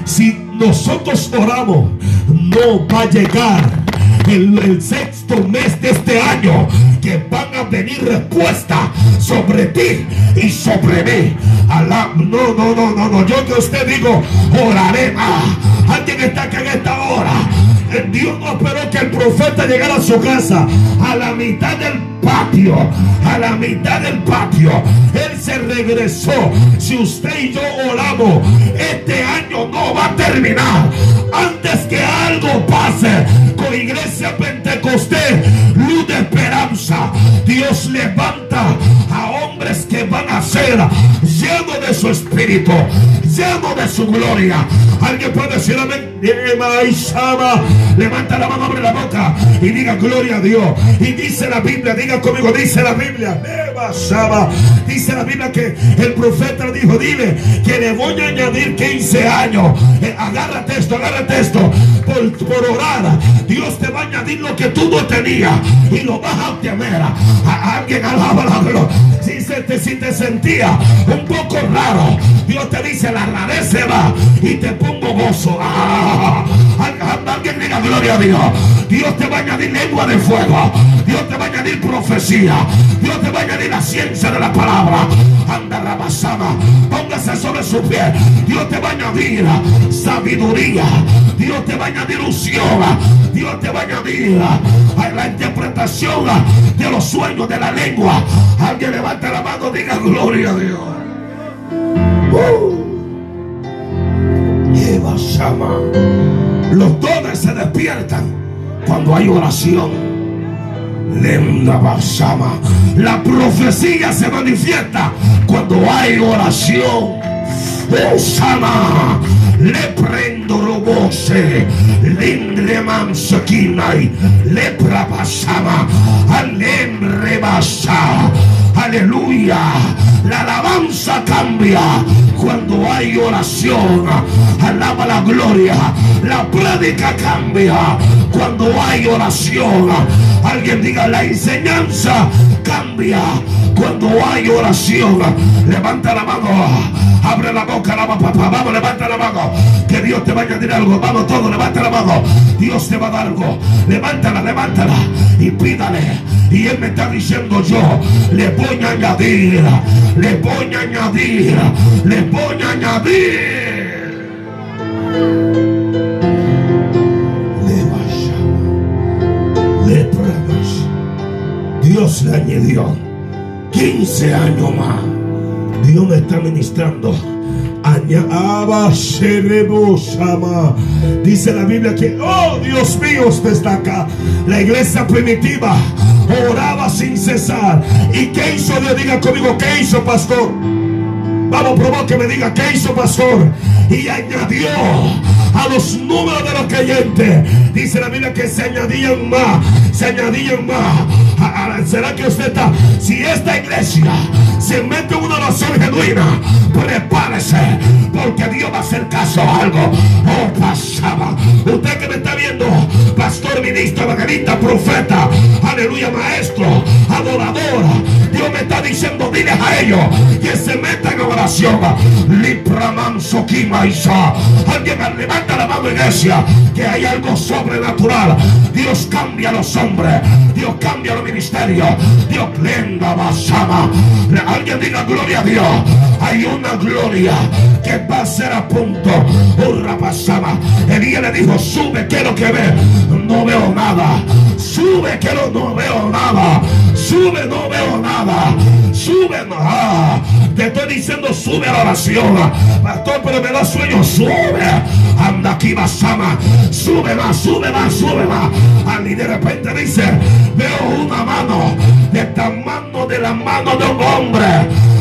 Si nosotros oramos, no va a llegar el, sexto mes de este año que van a venir respuestas sobre ti y sobre mí. No, no, no, no, no. Yo que usted digo, oraré más. Alguien está acá en esta hora. Dios no esperó que el profeta llegara a su casa a la mitad del patio, a la mitad del patio. Él se regresó. Si usted y yo oramos, este año no va a terminar antes que algo pase Iglesia Pentecostés, luz de esperanza. Dios levanta a hombres que van a ser llenos de su espíritu, llenos de su gloria. Alguien puede decir amén. Levanta la mano, abre la boca y diga gloria a Dios. Y dice la Biblia, diga conmigo, dice la Biblia. Dice la Biblia que el profeta dijo, dile que le voy a añadir 15 años. Eh, agárrate esto, agárrate esto. Por orar, Dios te va a añadir lo que tú no tenías y lo vas a obtener. A, alguien alaba la gloria. Si te sentía un poco raro, Dios te dice la rareza va y te pongo gozo. Ah, alguien diga gloria a Dios. Dios te va a añadir lengua de fuego. Dios te va a añadir profecía. Dios te va a añadir la ciencia de la palabra. Anda la basama. Póngase sobre su pie. Dios te va a añadir sabiduría. Dios te va a añadir unción. Dios te va a añadir la interpretación de los sueños de la lengua. Alguien levanta la mano, diga gloria a Dios. Uh. Los dones se despiertan cuando hay oración. La profecía se manifiesta cuando hay oración. Osama, le prendo robose, lindre mansakinai, le prapasama, alembre basa. Aleluya. La alabanza cambia cuando hay oración. Alaba la gloria. La prédica cambia cuando hay oración. Alguien diga la enseñanza cambia cuando hay oración. Levanta la mano, abre la boca, la papá, vamos, levanta la mano. Que Dios te vaya a añadir algo, vamos todo, levanta la mano. Dios te va a dar algo. Levántala, levántala y pídale. Y Él me está diciendo yo, le voy a añadir, le voy añadir, le voy a añadir. Dios le añadió 15 años más. Dios me está ministrando. Dice la Biblia que, oh Dios mío, usted está acá. La iglesia primitiva oraba sin cesar. ¿Y qué hizo Dios? Diga conmigo, ¿qué hizo, pastor? Vamos, probar que me diga, ¿qué hizo, pastor? Y añadió a los números de los creyentes. Dice la Biblia que se añadían más, se añadían más. ¿Será que usted está? Si esta iglesia se mete una oración genuina, prepárese, porque Dios va a hacer caso a algo. Oh, pasaba. Usted que me está viendo, pastor, ministro, evangelista, profeta, aleluya, maestro, adorador. Dios me está diciendo, diles a ellos que se metan en oración. Lipraman Isa. Alguien levanta la mano, iglesia, que hay algo sobrenatural. Dios cambia a los hombres, Dios cambia los ministerios. Dios lenda basama. Alguien diga gloria a Dios. Hay una gloria que va a ser a punto. Un pasaba. Elías le dijo, sube, quiero que ve. No veo nada. Sube, quiero, no veo nada. Sube, no veo nada. Sube, no. Te estoy diciendo, sube a la oración. Pastor, pero me da sueño, sube. Anda aquí, Basama. Sube más, sube más, sube más. Y de repente dice, veo una mano de esta mano de la mano de un hombre.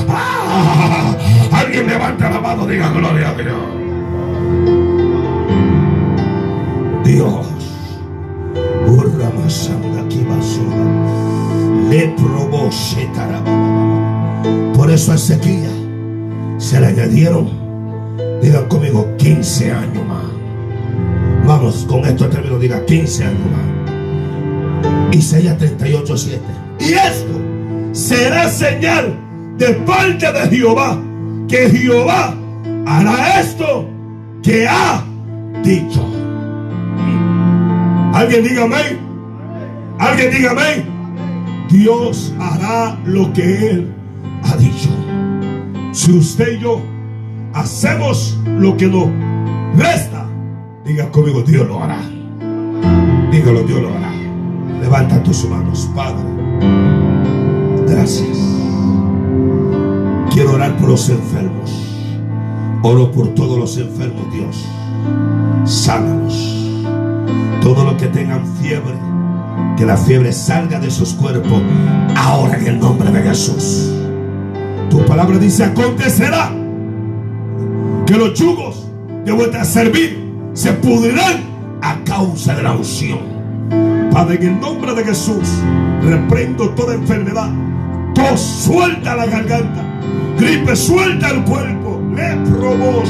Ah, alguien levanta la mano, diga gloria a Dios. Dios. Le probó Por eso a Ezequiel se le añadieron, digan conmigo, 15 años más. Vamos, con esto termino, diga 15 años más. Isaías 38, 7. Y esto será señal de parte de Jehová, que Jehová hará esto que ha dicho. Alguien diga amén. Alguien diga amén. Dios hará lo que Él ha dicho. Si usted y yo hacemos lo que nos resta, diga conmigo, Dios lo hará. Dígalo, Dios lo hará. Levanta tus manos, Padre. Gracias. Quiero orar por los enfermos. Oro por todos los enfermos, Dios. Sánanos. Todos los que tengan fiebre, que la fiebre salga de sus cuerpos ahora en el nombre de Jesús. Tu palabra dice, acontecerá que los yugos de vuestra servir se pudrirán a causa de la unción. Padre, en el nombre de Jesús, reprendo toda enfermedad. Tos suelta la garganta. Gripe suelta el cuerpo. Leprobos.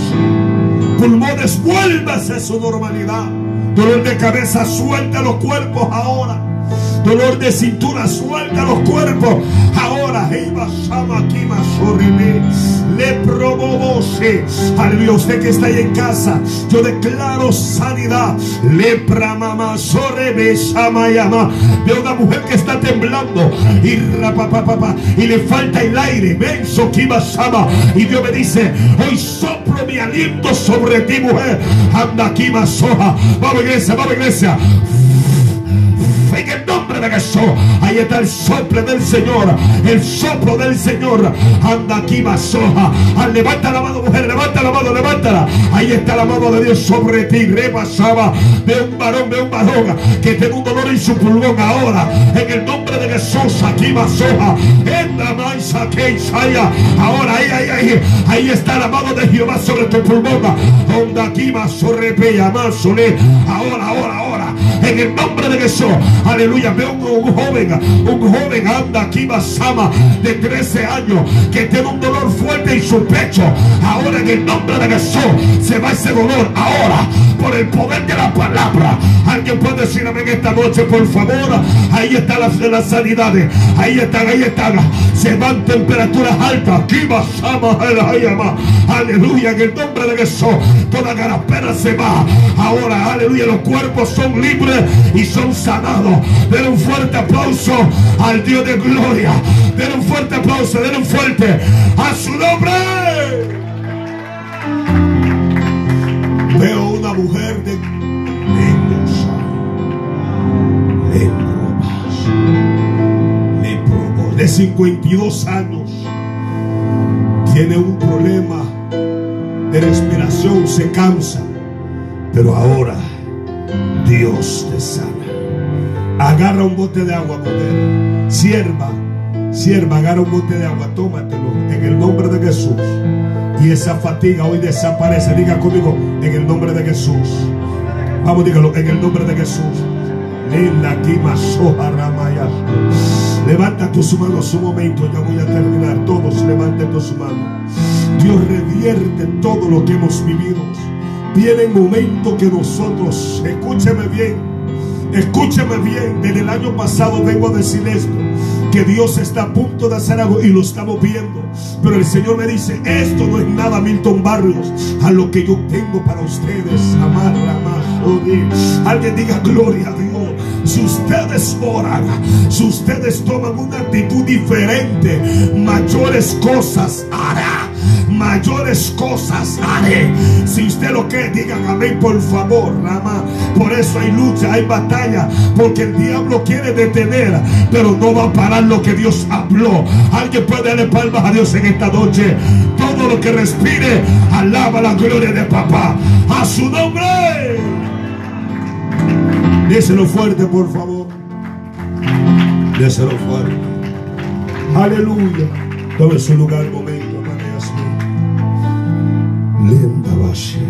Pulmones, vuélvase a su normalidad. Dolor de cabeza, suelta los cuerpos ahora. Dolor de cintura, suelta los cuerpos. Ahora, le probose. Aleluya, usted que está ahí en casa, yo declaro sanidad. Lepra mamá, sorebe, llama. Veo una mujer que está temblando y papá, y le falta el aire. Menso, sama. Y Dios me dice: Hoy soplo mi aliento sobre ti, mujer. Anda aquí, soja. Vamos, iglesia, vamos, iglesia Jesús. Ahí está el soplo del Señor. El soplo del Señor. Anda aquí, masoja. Ah, levanta la mano, mujer. Levanta la mano, levántala. Ahí está la mano de Dios sobre ti. Rebasaba de un varón, de un varón que tiene un dolor en su pulmón ahora. En el nombre de Jesús, aquí, masoja. En la mansa que Ahora, ahí, ahí, ahí. Ahí está la mano de Jehová sobre tu pulmón. Onda aquí, masorrepeya, Ahora, ahora, ahora. En el nombre de Jesús. Aleluya. Veo un, joven, un joven anda aquí, Basama, de 13 años, que tiene un dolor fuerte en su pecho. Ahora en el nombre de Jesús se va ese dolor. Ahora, por el poder de la palabra. Alguien puede decir amén esta noche, por favor. Ahí está la, la sanidad. Ahí están, ahí están. Se van temperaturas altas. Aquí Basama, aleluya. En el nombre de Jesús, toda garapera se va. Ahora, aleluya. Los cuerpos son libres y son sanados. Den un fuerte aplauso al Dios de gloria. Den un fuerte aplauso, den un fuerte a su nombre. Veo una mujer de de 52 años. Tiene un problema de respiración, se cansa. Pero ahora Dios te sana. Agarra un bote de agua, mujer. Sierva, sierva, agarra un bote de agua, tómatelo en el nombre de Jesús. Y esa fatiga hoy desaparece. Diga conmigo, en el nombre de Jesús. Vamos, dígalo, en el nombre de Jesús. Levanta tus manos un momento, ya voy a terminar. Todos levanten tus manos. Dios revierte todo lo que hemos vivido. Viene el momento que nosotros, escúcheme bien, Escúcheme bien, desde el año pasado vengo a decir esto, que Dios está a punto de hacer algo y lo estamos viendo. Pero el Señor me dice, esto no es nada Milton Barrios, a lo que yo tengo para ustedes. Amar, más. Alguien diga gloria a Dios. Si ustedes oran, si ustedes toman una actitud diferente, mayores cosas hará mayores cosas haré. Si usted lo cree, digan amén, por favor, Rama. Por eso hay lucha, hay batalla, porque el diablo quiere detener, pero no va a parar lo que Dios habló. Alguien puede darle palmas a Dios en esta noche. Todo lo que respire, alaba la gloria de papá. A su nombre. Déselo fuerte, por favor. Déselo fuerte. Aleluya. Tome su lugar momento, 連打はし。